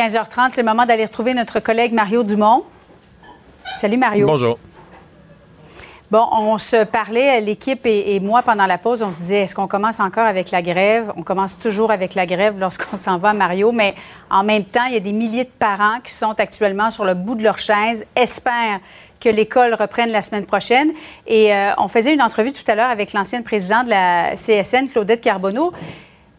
15h30, c'est le moment d'aller retrouver notre collègue Mario Dumont. Salut Mario. Bonjour. Bon, on se parlait, l'équipe et, moi, pendant la pause, on se disait, est-ce qu'on commence encore avec la grève? On commence toujours avec la grève lorsqu'on s'en va, Mario, mais en même temps, il y a des milliers de parents qui sont actuellement sur le bout de leur chaise, espèrent que l'école reprenne la semaine prochaine. Et euh, on faisait une entrevue tout à l'heure avec l'ancienne présidente de la CSN, Claudette Carbonneau.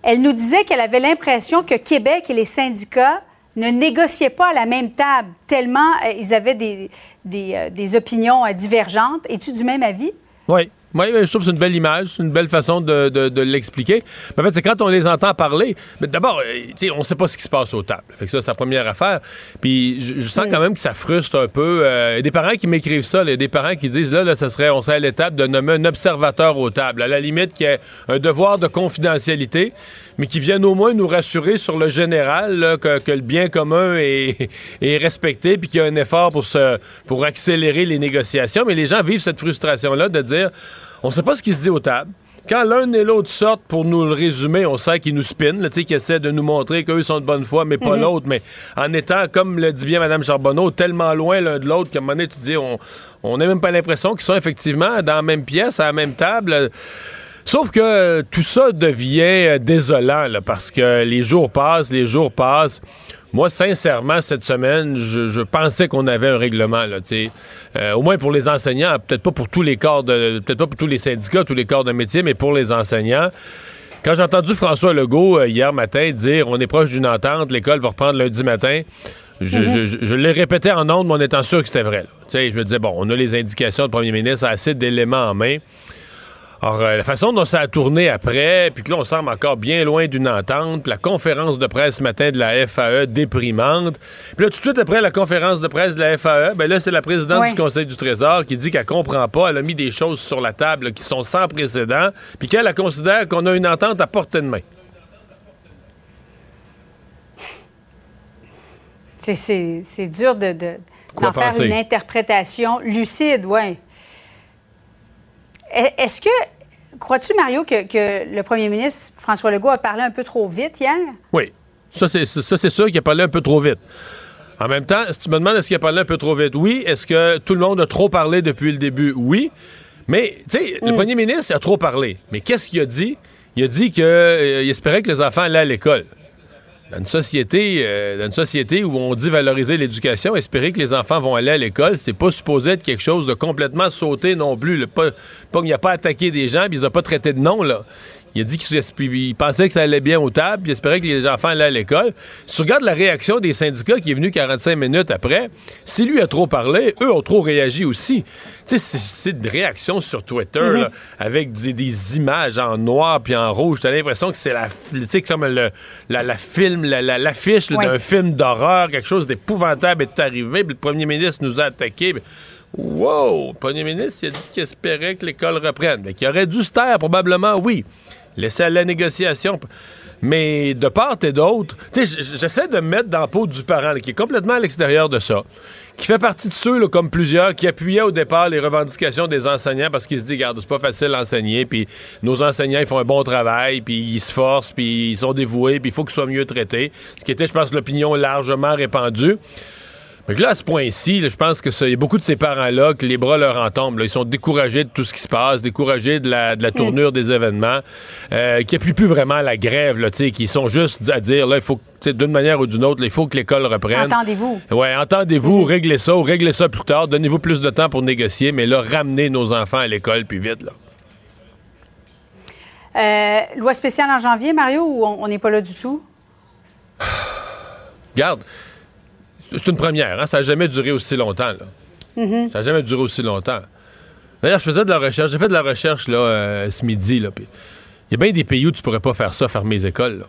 Elle nous disait qu'elle avait l'impression que Québec et les syndicats ne négociaient pas à la même table, tellement euh, ils avaient des, des, euh, opinions euh, divergentes. Es-tu du même avis? Oui. Oui, je trouve que c'est une belle image, c'est une belle façon de, de, l'expliquer. Mais en fait, c'est quand on les entend parler. Mais d'abord, on ne sait pas ce qui se passe aux tables. Fait que ça, c'est la première affaire. Puis je, sens quand même que ça frustre un peu. Il y a des parents qui m'écrivent ça. Il y a des parents qui disent là, là, ça serait, on serait à l'étape de nommer un observateur aux tables. À la limite, qu'il y ait un devoir de confidentialité mais qui viennent au moins nous rassurer sur le général, que, le bien commun est, respecté, puis qu'il y a un effort pour, se, pour accélérer les négociations. Mais les gens vivent cette frustration-là de dire, on ne sait pas ce qui se dit aux tables. Quand l'un et l'autre sortent pour nous le résumer, on sait qu'ils nous spinent, qu'ils essaient de nous montrer qu'eux sont de bonne foi, mais pas mhm. l'autre. Mais en étant, comme le dit bien Mme Charbonneau, tellement loin l'un de l'autre qu'à un moment donné, tu dis, on n'a même pas l'impression qu'ils sont effectivement dans la même pièce, à la même table. Sauf que euh, tout ça devient euh, désolant parce que les jours passent, les jours passent. Moi, sincèrement, cette semaine, je, pensais qu'on avait un règlement, là, euh, au moins pour les enseignants, peut-être pas pour tous les corps de, peut-être pas pour tous les syndicats, tous les corps de métier, mais pour les enseignants. Quand j'ai entendu François Legault hier matin dire on est proche d'une entente, l'école va reprendre lundi matin, je, mm-hmm. l'ai répété en ondes, mais en étant sûr que c'était vrai. Je me disais, bon, on a les indications du premier ministre, assez d'éléments en main. Alors, euh, la façon dont ça a tourné après, puis que là, on semble encore bien loin d'une entente. La conférence de presse ce matin de la FAE déprimante. Puis là, tout de suite après la conférence de presse de la FAE, ben là, c'est la présidente du Conseil du Trésor qui dit qu'elle comprend pas. Elle a mis des choses sur la table qui sont sans précédent, puis qu'elle considère qu'on a une entente à portée de main. C'est dur de, faire une interprétation lucide, oui. Est-ce que, crois-tu, Mario, que, le premier ministre François Legault a parlé un peu trop vite hier? Oui. Ça, c'est, sûr qu'il a parlé un peu trop vite. En même temps, si tu me demandes est-ce qu'il a parlé un peu trop vite, oui. Est-ce que tout le monde a trop parlé depuis le début? Oui. Mais, tu sais, le mm. premier ministre a trop parlé. Mais qu'est-ce qu'il a dit? Il a dit qu'il euh, espérait que les enfants allaient à l'école dans une société, euh, dans une société où on dit valoriser l'éducation, espérer que les enfants vont aller à l'école, c'est pas supposé être quelque chose de complètement sauté non plus. Pas, pas qu'il n'a pas attaqué des gens, puis il n'a pas traité de nom là. Il a dit qu'il pensait que ça allait bien aux tables, puis il espérait que les enfants allaient à l'école. Si tu regardes la réaction des syndicats qui est venu 45 minutes après, si lui a trop parlé, eux ont trop réagi aussi. Tu sais, c'est une réaction sur Twitter, mhm. avec des, images en noir puis en rouge. T'as l'impression que c'est la, comme le, la, la film, l'affiche d'un film d'horreur, quelque chose d'épouvantable est arrivé, puis le premier ministre nous a attaqués. Wow! Le premier ministre, il a dit qu'il espérait que l'école reprenne. Mais qu'il aurait dû se taire, probablement, oui laisser à la négociation. Mais de part et d'autre, j'essaie de me mettre dans la peau du parent qui est complètement à l'extérieur de ça, qui fait partie de ceux, comme plusieurs, qui appuyaient au départ les revendications des enseignants parce qu'ils se disent, regarde, c'est pas facile d'enseigner, puis nos enseignants, ils font un bon travail, puis ils se forcent, puis ils sont dévoués, puis il faut qu'ils soient mieux traités. Ce qui était, je pense, l'opinion largement répandue. Mais là, à ce point-ci, je pense que y a beaucoup de ces parents-là que les bras leur en tombent. Ils sont découragés de tout ce qui se passe, découragés de la, de la tournure des événements, euh, qui n'appuient plus vraiment la grève, là, qui sont juste à dire, là, il faut d'une manière ou d'une autre, il faut que l'école reprenne. Entendez-vous. Oui, entendez-vous, réglez ça ou réglez ça plus tard. Donnez-vous plus de temps pour négocier, mais là, ramenez nos enfants à l'école plus vite. Là. Euh, loi spéciale en janvier, Mario, ou on n'est pas là du tout? Garde. C'est une première, hein? ça n'a jamais duré aussi longtemps. Mm-hmm. Ça n'a jamais duré aussi longtemps. D'ailleurs, je faisais de la recherche. J'ai fait de la recherche là, euh, ce midi. Là, Il y a bien des pays où tu pourrais pas faire ça, fermer les écoles. là.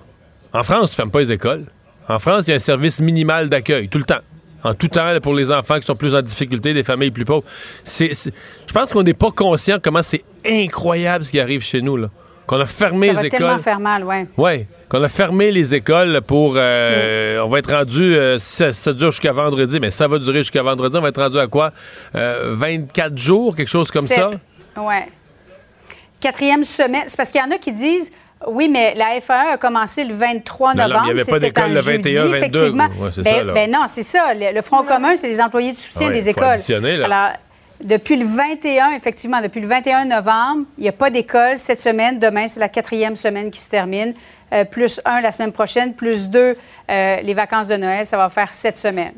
En France, tu fermes pas les écoles. En France, il y a un service minimal d'accueil, tout le temps. En tout temps, là, pour les enfants qui sont plus en difficulté, des familles plus pauvres. Je pense qu'on n'est pas conscient comment c'est incroyable ce qui arrive chez nous. Là. Qu'on a fermé Ça les va écoles. tellement faire mal, oui. Oui, qu'on a fermé les écoles pour. euh, On va être rendu. euh, ça, ça dure jusqu'à vendredi, mais ça va durer jusqu'à vendredi. On va être rendu à quoi? Euh, 24 jours, quelque chose comme ça? Oui. Quatrième semaine. C'est parce qu'il y en a qui disent. Oui, mais la FAE a commencé le 23 Non, non, mais il y novembre. avait pas d'école le jeudi, 21, 22. effectivement. Ouais, ben, ça, ben non, c'est ça. Le, le Front commun, c'est les employés de soutien ouais, des écoles. là. Alors, depuis le 21, effectivement, depuis le 21 novembre, il n'y a pas d'école cette semaine. Demain, c'est la quatrième semaine qui se termine. Euh, plus un la semaine prochaine, plus deux euh, les vacances de Noël. Ça va faire sept semaines.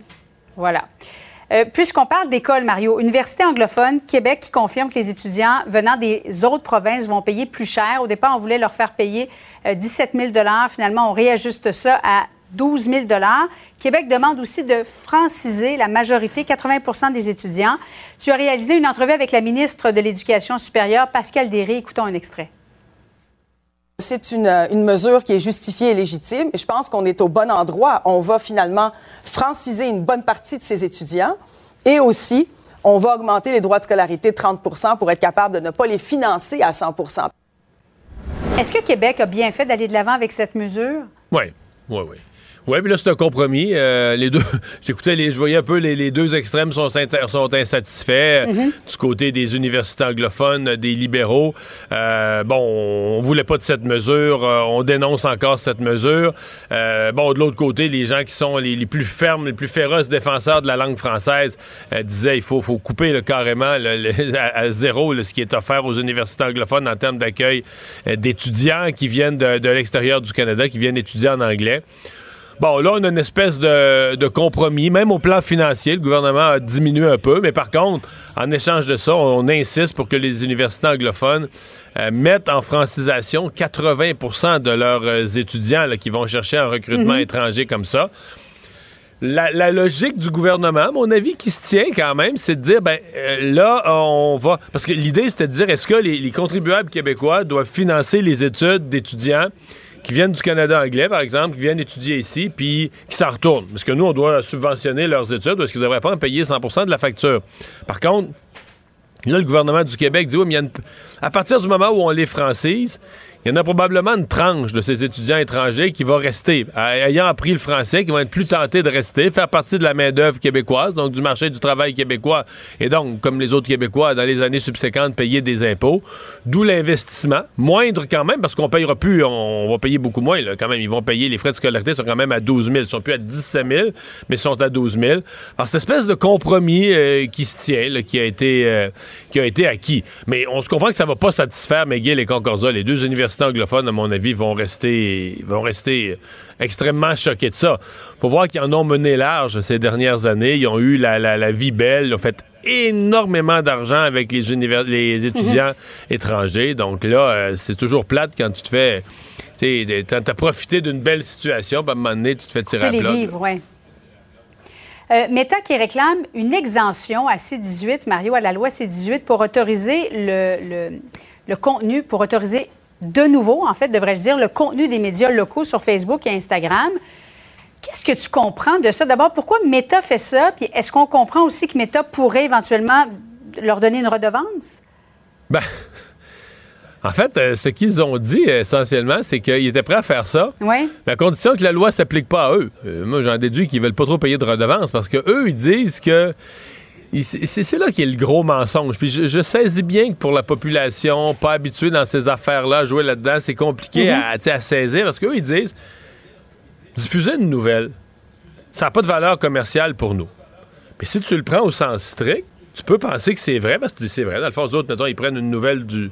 Voilà. Euh, Puisqu'on parle d'école, Mario, Université anglophone, Québec qui confirme que les étudiants venant des autres provinces vont payer plus cher. Au départ, on voulait leur faire payer euh, 17 000 Finalement, on réajuste ça à 12 000 Québec demande aussi de franciser la majorité, 80% des étudiants. Tu as réalisé une entrevue avec la ministre de l'Éducation supérieure, Pascal Derry. Écoutons un extrait. C'est une, euh, une mesure qui est justifiée et légitime. Et je pense qu'on est au bon endroit. On va finalement franciser une bonne partie de ces étudiants. Et aussi, on va augmenter les droits de scolarité de 30% pour être capable de ne pas les financer à 100% Est-ce que Québec a bien fait d'aller de l'avant avec cette mesure? Oui, oui, oui. Oui, puis là, c'est un compromis. Euh, les deux, j'écoutais, les, je voyais un peu les, les deux extrêmes sont, insatisfaits. Euh, Du côté des universités anglophones, euh, des libéraux. Euh, bon, on voulait pas de cette mesure. euh, on dénonce encore cette mesure. Euh, bon, de l'autre côté, les gens qui sont les, les plus fermes, les plus féroces défenseurs de la langue française disaient il faut, faut couper là, carrément le- le- à, à zéro là, ce qui est offert aux universités anglophones en termes d'accueil d'étudiants qui viennent de, de l'extérieur du Canada, qui viennent étudier en anglais. Bon, là, on a une espèce de, de compromis, même au plan financier. Le gouvernement a diminué un peu, mais par contre, en échange de ça, on, insiste pour que les universités anglophones euh, mettent en francisation 80% de leurs euh, étudiants là, qui vont chercher un recrutement étranger comme ça. La, la logique du gouvernement, à mon avis, qui se tient quand même, c'est de dire, ben euh, là, on va... Parce que l'idée, c'était de dire, est-ce que les, les contribuables québécois doivent financer les études d'étudiants qui viennent du Canada anglais, par exemple, qui viennent étudier ici, puis qui s'en retournent. Parce que nous, on doit subventionner leurs études, parce qu'ils ne devraient pas en payer 100% de la facture. Par contre, là, le gouvernement du Québec dit, oui, mais à partir du moment où on les francise, il y en a probablement une tranche de ces étudiants étrangers qui va rester, ayant appris le français, qui vont être plus tentés de rester, faire partie de la main-d'œuvre québécoise, donc du marché du travail québécois, et donc, comme les autres Québécois, dans les années subséquentes, payer des impôts. D'où l'investissement, moindre quand même, parce qu'on payera plus, on, va payer beaucoup moins, quand même. Ils vont payer, les frais de scolarité sont quand même à 12 000. Ils sont plus à 17 000, mais ils sont à 12 000. Alors, cette espèce de compromis euh, qui se tient, qui, a été, euh, qui a été acquis. Mais on se comprend que ça va pas satisfaire McGill et Concordia. Les deux universités anglophones, à mon avis, vont rester, vont rester extrêmement choqués de ça. Faut voir qu'ils en ont mené large ces dernières années. Ils ont eu la, la- la vie belle. Ils ont fait énormément d'argent avec les, univers- les étudiants étrangers. Donc là, euh, c'est toujours plate quand tu te fais... Tu t'as profité d'une belle situation, puis à un moment donné, tu te fais tirer à les plat. oui. Euh, Meta qui réclame une exemption à C18, Mario, à la loi C18 pour autoriser le, le- le contenu, pour autoriser de nouveau, en fait, devrais-je dire, le contenu des médias locaux sur Facebook et Instagram. Qu'est-ce que tu comprends de ça? D'abord, pourquoi Meta fait ça? Puis est-ce qu'on comprend aussi que Meta pourrait éventuellement leur donner une redevance? Ben, en fait, euh, ce qu'ils ont dit euh, essentiellement, c'est qu'ils étaient prêts à faire ça, Oui. mais à condition que la loi s'applique pas à eux. Euh, moi, j'en déduis qu'ils veulent pas trop payer de redevances parce que eux, ils disent que c'est là qu'il y a le gros mensonge. Puis je, je saisis bien que pour la population pas habituée dans ces affaires-là, jouer là-dedans, c'est compliqué sais, à saisir parce qu'eux, ils disent diffuser une nouvelle, ça n'a pas de valeur commerciale pour nous. Mais si tu le prends au sens strict, tu peux penser que c'est vrai, parce que tu dis c'est vrai. Dans le fond, les autres, mettons, ils prennent une nouvelle du,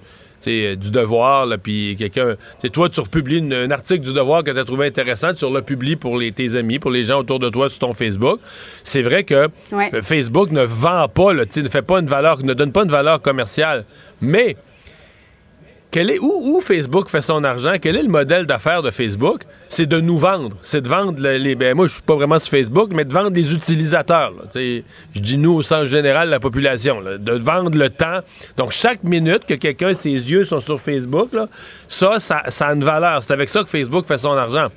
euh, du devoir, puis quelqu'un. Toi, tu republies une- un article du devoir que tu as trouvé intéressant, tu le publies pour les, tes amis, pour les gens autour de toi sur ton Facebook. C'est vrai que Ouais. euh, Facebook ne vend pas, là, ne fait pas une valeur, ne donne pas une valeur commerciale. Mais quel est, où, où Facebook fait son argent? Quel est le modèle d'affaires de Facebook? C'est de nous vendre. C'est de vendre le- les. Ben, moi, je suis pas vraiment sur Facebook, mais de vendre des utilisateurs. Je dis nous au sens général, la population. là. De vendre le temps. Donc, chaque minute que quelqu'un, ses yeux sont sur Facebook, là, ça, ça, ça a une valeur. C'est avec ça que Facebook fait son argent.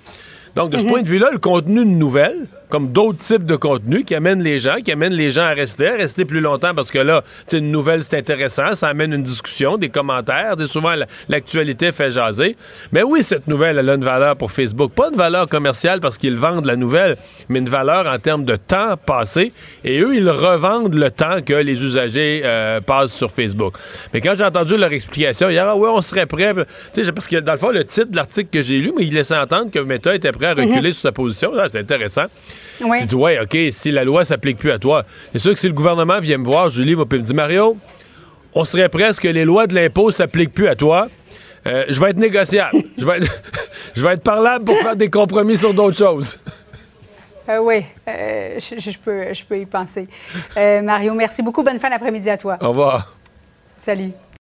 Donc, de ce point de vue-là, le contenu de nouvelles, comme d'autres types de contenus qui amènent les gens, qui amènent les gens à rester, à rester plus longtemps parce que là, sais, une nouvelle, c'est intéressant, ça amène une discussion, des commentaires, des- souvent la- l'actualité fait jaser. Mais oui, cette nouvelle, elle a une valeur pour Facebook. Pas une valeur commerciale parce qu'ils vendent la nouvelle, mais une valeur en termes de temps passé. Et eux, ils revendent le temps que les usagers euh, passent sur Facebook. Mais quand j'ai entendu leur explication hier, ah ouais, on serait prêt. Tu sais, parce que dans le fond, le titre de l'article que j'ai lu, mais il laissait entendre que Meta était prêt à reculer sur sa position. Ah, c'est intéressant. Tu dis, ouais, OK, si la loi s'applique plus à toi, c'est sûr que si le gouvernement vient me voir, Julie va puis me dire, Mario, on serait presque que les lois de l'impôt s'appliquent plus à toi. Euh, je vais être négociable. je, vais être, je vais être parlable pour faire des compromis sur d'autres choses. Euh, oui, euh, je, je- je peux, je peux y penser. Mario, merci beaucoup. Bonne fin d'après-midi à toi. Au revoir. Salut.